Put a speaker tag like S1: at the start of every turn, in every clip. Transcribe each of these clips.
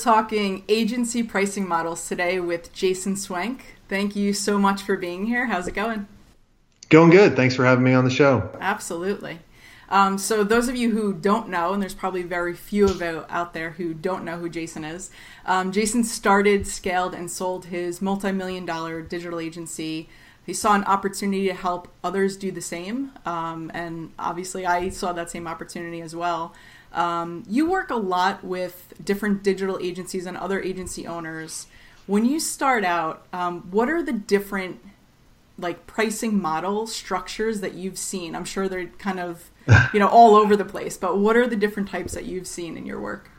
S1: talking agency pricing models today with Jason Swenk. Thank you so much for being here. How's it going?
S2: Going good. Thanks for having me on the show.
S1: Absolutely. Um, so, those of you who don't know, and there's probably very few of you out there who don't know who Jason is, um, Jason started, scaled, and sold his multi million dollar digital agency. He saw an opportunity to help others do the same. Um, and obviously, I saw that same opportunity as well. Um, you work a lot with different digital agencies and other agency owners. When you start out, um, what are the different like pricing model structures that you've seen? I'm sure they're kind of you know all over the place, but what are the different types that you've seen in your work?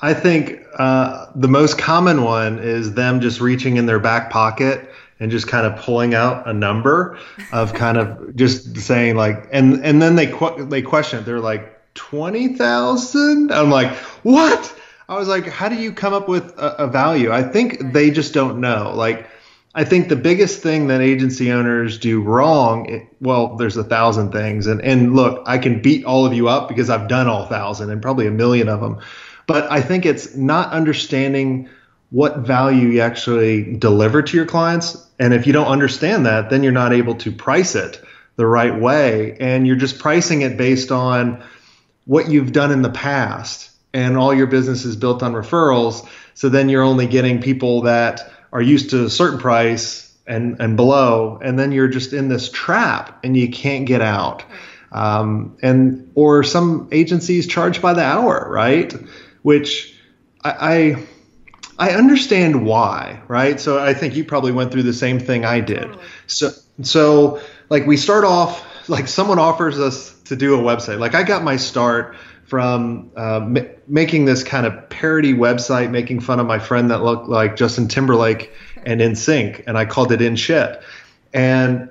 S2: I think uh, the most common one is them just reaching in their back pocket and just kind of pulling out a number of kind of just saying like, and and then they qu- they question it. They're like, twenty thousand. I'm like, what? I was like, how do you come up with a, a value? I think they just don't know. Like, I think the biggest thing that agency owners do wrong, it, well, there's a thousand things, and and look, I can beat all of you up because I've done all thousand and probably a million of them, but I think it's not understanding what value you actually deliver to your clients, and if you don't understand that, then you're not able to price it the right way, and you're just pricing it based on what you've done in the past and all your business is built on referrals so then you're only getting people that are used to a certain price and and below and then you're just in this trap and you can't get out um, and or some agencies charge by the hour right which I, I I understand why, right? So I think you probably went through the same thing I did. So so like we start off like someone offers us to do a website. Like I got my start from uh, making this kind of parody website, making fun of my friend that looked like Justin Timberlake and NSYNC, and I called it In Shit. And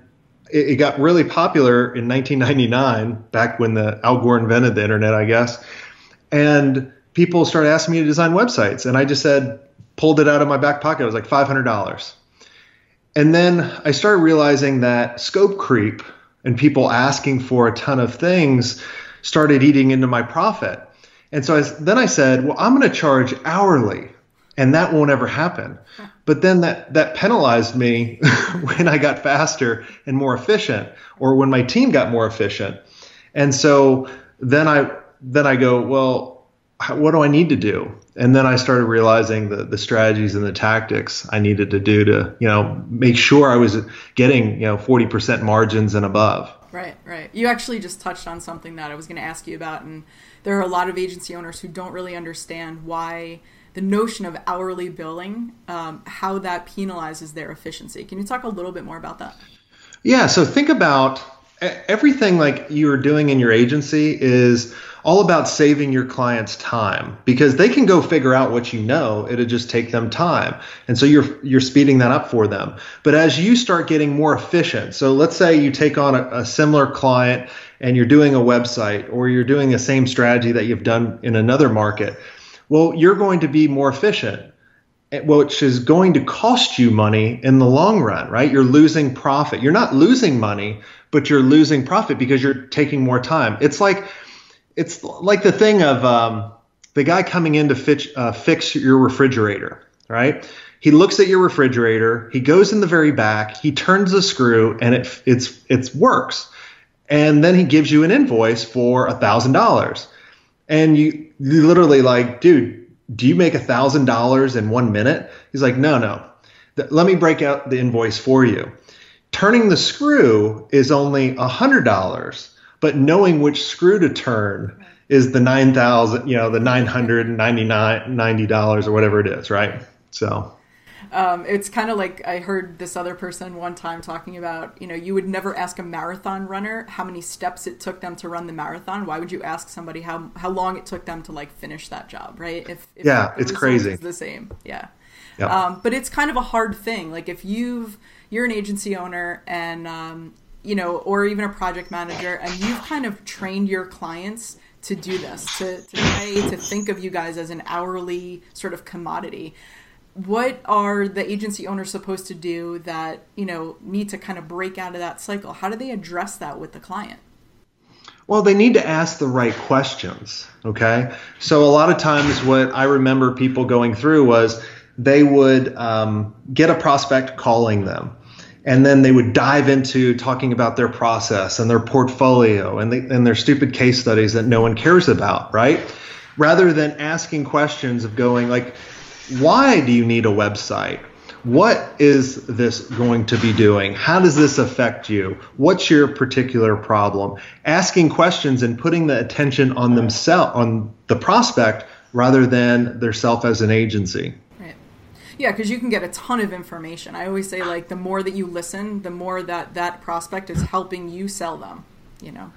S2: it, it got really popular in 1999, back when the Al Gore invented the internet, I guess. And people started asking me to design websites, and I just said, pulled it out of my back pocket. It was like $500. And then I started realizing that scope creep and people asking for a ton of things started eating into my profit. And so I, then I said, well, I'm going to charge hourly and that won't ever happen. But then that, that penalized me when I got faster and more efficient or when my team got more efficient. And so then I, then I go, well, what do I need to do? And then I started realizing the, the strategies and the tactics I needed to do to, you know, make sure I was getting, you know, 40% margins and above.
S1: Right, right. You actually just touched on something that I was going to ask you about. And there are a lot of agency owners who don't really understand why the notion of hourly billing, um, how that penalizes their efficiency. Can you talk a little bit more about that?
S2: Yeah. So think about everything like you're doing in your agency is all about saving your clients time because they can go figure out what you know it'll just take them time and so you're you're speeding that up for them but as you start getting more efficient so let's say you take on a, a similar client and you're doing a website or you're doing the same strategy that you've done in another market well you're going to be more efficient eh, which is going to cost you money in the long run, right? You're losing profit. You're not losing money, but you're losing profit because you're taking more time. It's like it's like the thing of um, the guy coming in to fix, uh, fix your refrigerator, right? He looks at your refrigerator, he goes in the very back, he turns the screw, and it it's it works, and then he gives you an invoice for a thousand dollars, and you, you literally like, dude, do you make a thousand dollars in one minute? He's like, no, no, let me break out the invoice for you. Turning the screw is only a hundred dollars but knowing which screw to turn is the 9000 you know the 999 dollars or whatever it is right so
S1: um, it's kind of like I heard this other person one time talking about, you know, you would never ask a marathon runner how many steps it took them to run the marathon. Why would you ask somebody how how long it took them to like finish that job, right?
S2: If, if yeah, it's crazy.
S1: The same, yeah. Yep. Um, but it's kind of a hard thing. Like if you've you're an agency owner and um, you know, or even a project manager, and you've kind of trained your clients to do this, to, to pay, to think of you guys as an hourly sort of commodity. What are the agency owners supposed to do that, you know, need to kind of break out of that cycle? How do they address that with the client?
S2: Well, they need to ask the right questions. Okay. So a lot of times, what I remember people going through was they would um, get a prospect calling them. And then they would dive into talking about their process and their portfolio and, the, and their stupid case studies that no one cares about, right? Rather than asking questions of going like, why do you need a website? what is this going to be doing? How does this affect you? What's your particular problem? Asking questions and putting the attention on themselves, on the prospect, rather than their self as an agency.
S1: Yeah, because you can get a ton of information. I always say, like, the more that you listen, the more that that prospect is helping you sell them. You know.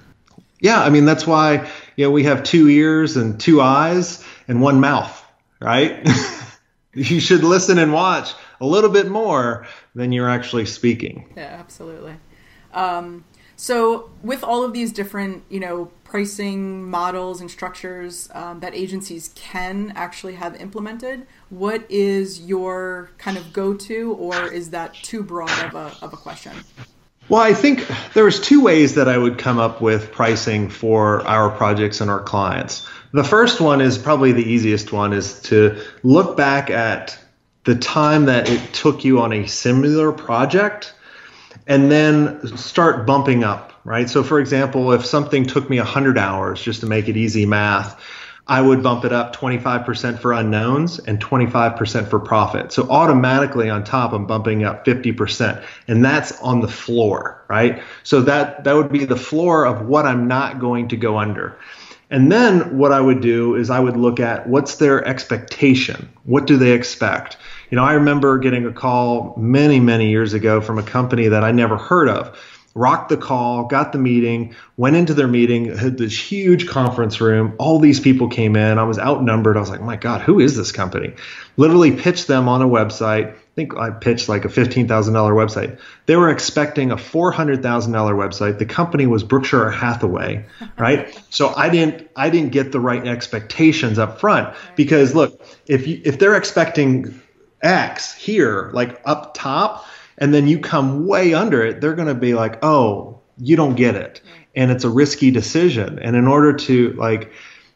S2: Yeah, I mean that's why you know we have two ears and two eyes and one mouth, right? you should listen and watch a little bit more than you're actually speaking.
S1: Yeah, absolutely. Um, so, with all of these different, you know, pricing models and structures um, that agencies can actually have implemented, what is your kind of go-to, or is that too broad of a, of a question?
S2: Well, I think there's two ways that I would come up with pricing for our projects and our clients. The first one is probably the easiest one is to look back at the time that it took you on a similar project and then start bumping up, right? So, for example, if something took me 100 hours, just to make it easy math, I would bump it up 25% for unknowns and 25% for profit. So automatically on top, I'm bumping up 50%. And that's on the floor, right? So that, that would be the floor of what I'm not going to go under. And then what I would do is I would look at what's their expectation? What do they expect? You know, I remember getting a call many, many years ago from a company that I never heard of. Rocked the call, got the meeting, went into their meeting, had this huge conference room. All these people came in. I was outnumbered. I was like, my God, who is this company? Literally pitched them on a website. I think I pitched like a $15,000 website. They were expecting a $400,000 website. The company was Berkshire Hathaway, right? so I didn't I didn't get the right expectations up front because look, if you if they're expecting X here, like up top, and then you come way under it, they're going to be like, oh, you don't get it. And it's a risky decision. And in order to like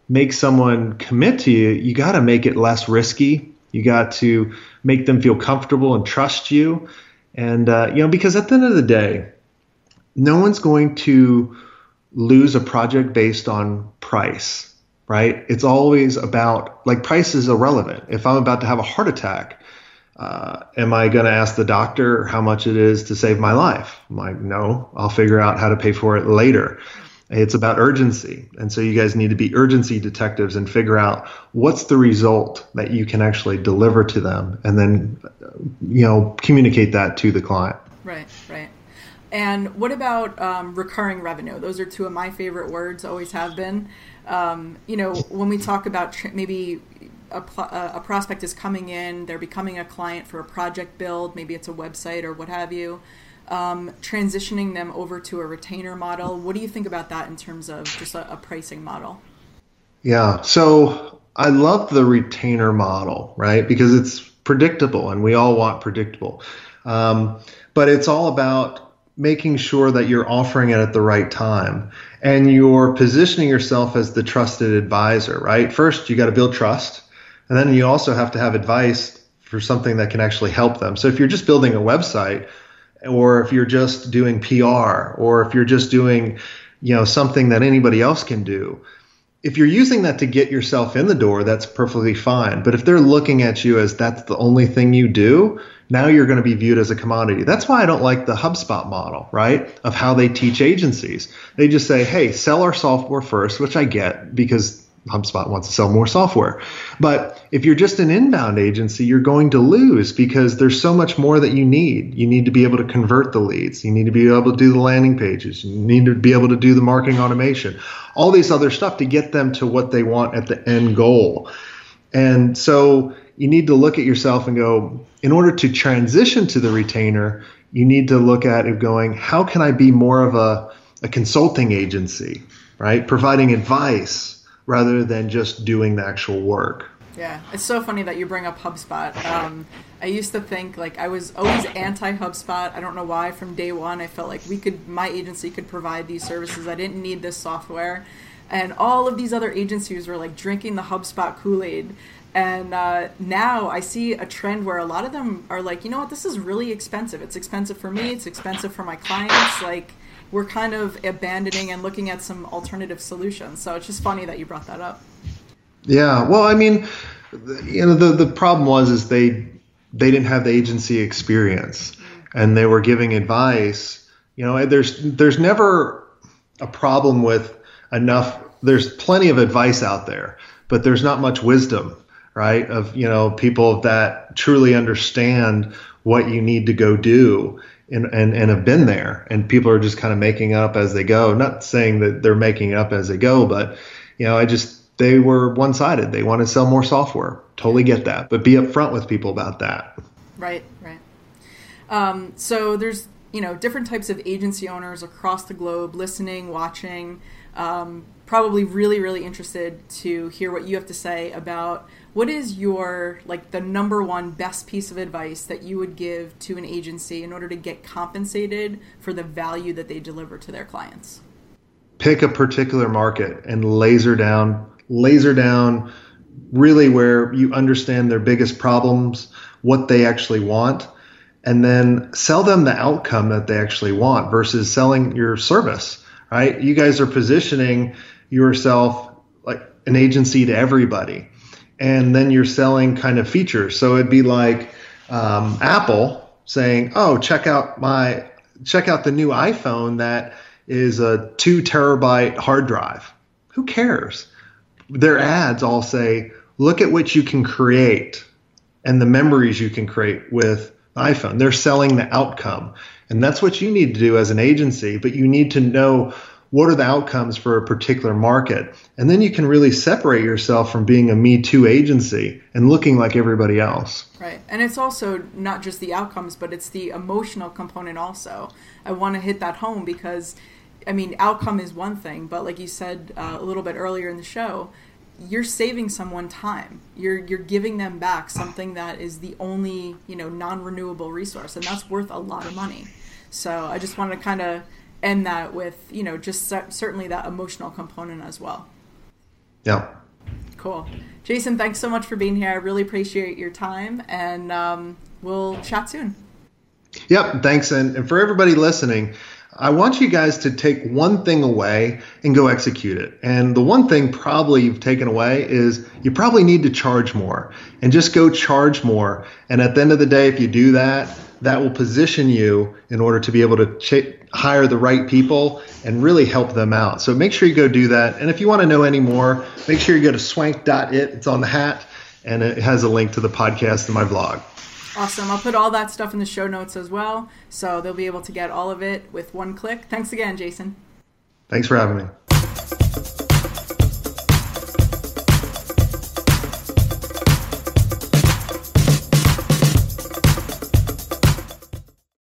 S2: make someone commit to you, you got to make it less risky. You got to make them feel comfortable and trust you. And, uh, you know, because at the end of the day, no one's going to lose a project based on price, right? It's always about, like, price is irrelevant. If I'm about to have a heart attack, uh, am I going to ask the doctor how much it is to save my life? I'm like, no, I'll figure out how to pay for it later. It's about urgency. And so you guys need to be urgency detectives and figure out what's the result that you can actually deliver to them and then, you know, communicate that to the client.
S1: Right, right. And what about um, recurring revenue? Those are two of my favorite words, always have been. Um, you know, when we talk about tr- maybe a, a prospect is coming in, they're becoming a client for a project build, maybe it's a website or what have you, um, transitioning them over to a retainer model. What do you think about that in terms of just a, a pricing model?
S2: Yeah, so I love the retainer model, right? Because it's predictable and we all want predictable. Um, but it's all about making sure that you're offering it at the right time and you're positioning yourself as the trusted advisor, right? First, you got to build trust. And then you also have to have advice for something that can actually help them. So if you're just building a website, or if you're just doing PR, or if you're just doing, you know, something that anybody else can do, if you're using that to get yourself in the door, that's perfectly fine. But if they're looking at you as that's the only thing you do, now you're going to be viewed as a commodity. That's why I don't like the HubSpot model, right? Of how they teach agencies. They just say, hey, sell our software first, which I get because HubSpot wants to sell more software. But if you're just an inbound agency, you're going to lose because there's so much more that you need. You need to be able to convert the leads. You need to be able to do the landing pages. You need to be able to do the marketing automation, all these other stuff to get them to what they want at the end goal. And so you need to look at yourself and go, in order to transition to the retainer, you need to look at it going, how can I be more of a, a consulting agency, right? Providing advice rather than just doing the actual work.
S1: Yeah, it's so funny that you bring up HubSpot. Um, I used to think like I was always anti HubSpot. I don't know why. From day one, I felt like we could, my agency could provide these services. I didn't need this software, and all of these other agencies were like drinking the HubSpot Kool Aid. And uh, now I see a trend where a lot of them are like, you know what, this is really expensive. It's expensive for me. It's expensive for my clients. Like we're kind of abandoning and looking at some alternative solutions. So it's just funny that you brought that up.
S2: Yeah, well, I mean, you know, the the problem was is they they didn't have the agency experience, and they were giving advice. You know, there's there's never a problem with enough. There's plenty of advice out there, but there's not much wisdom, right? Of you know people that truly understand what you need to go do and, and, and have been there and people are just kind of making up as they go not saying that they're making up as they go but you know i just they were one sided. They want to sell more software. Totally get that, but be upfront with people about that.
S1: Right, right. Um, so there's you know different types of agency owners across the globe listening, watching. Um, probably really really interested to hear what you have to say about what is your like the number one best piece of advice that you would give to an agency in order to get compensated for the value that they deliver to their clients?
S2: Pick a particular market and laser down laser down really where you understand their biggest problems, what they actually want, and then sell them the outcome that they actually want versus selling your service, right? You guys are positioning yourself like an agency to everybody. And then you're selling kind of features. So it'd be like um, Apple saying, "Oh, check out my check out the new iPhone that is a two terabyte hard drive." Who cares? their ads all say, look at what you can create and the memories you can create with iPhone. They're selling the outcome. And that's what you need to do as an agency, but you need to know what are the outcomes for a particular market. And then you can really separate yourself from being a Me Too agency and looking like everybody else.
S1: Right. And it's also not just the outcomes, but it's the emotional component also. I want to hit that home because I mean, outcome is one thing, but like you said uh, a little bit earlier in the show, you're saving someone time. You're you're giving them back something that is the only you know non-renewable resource, and that's worth a lot of money. So I just wanted to kind of end that with you know just certainly that emotional component as well.
S2: Yeah.
S1: Cool, Jason. Thanks so much for being here. I really appreciate your time, and um, we'll chat soon.
S2: Yep. Thanks, and, and for everybody listening I want you guys to take one thing away and go execute it. And the one thing probably you've taken away is you probably need to charge more and just go charge more. And at the end of the day, if you do that, that will position you in order to be able to ch- hire the right people and really help them out. So make sure you go do that. And if you want to know any more, make sure you go to swank.it. It's on the hat and it has a link to the podcast and my blog.
S1: Awesome. I'll put all that stuff in the show notes as well. So they'll be able to get all of it with one click. Thanks again, Jason.
S2: Thanks for having me.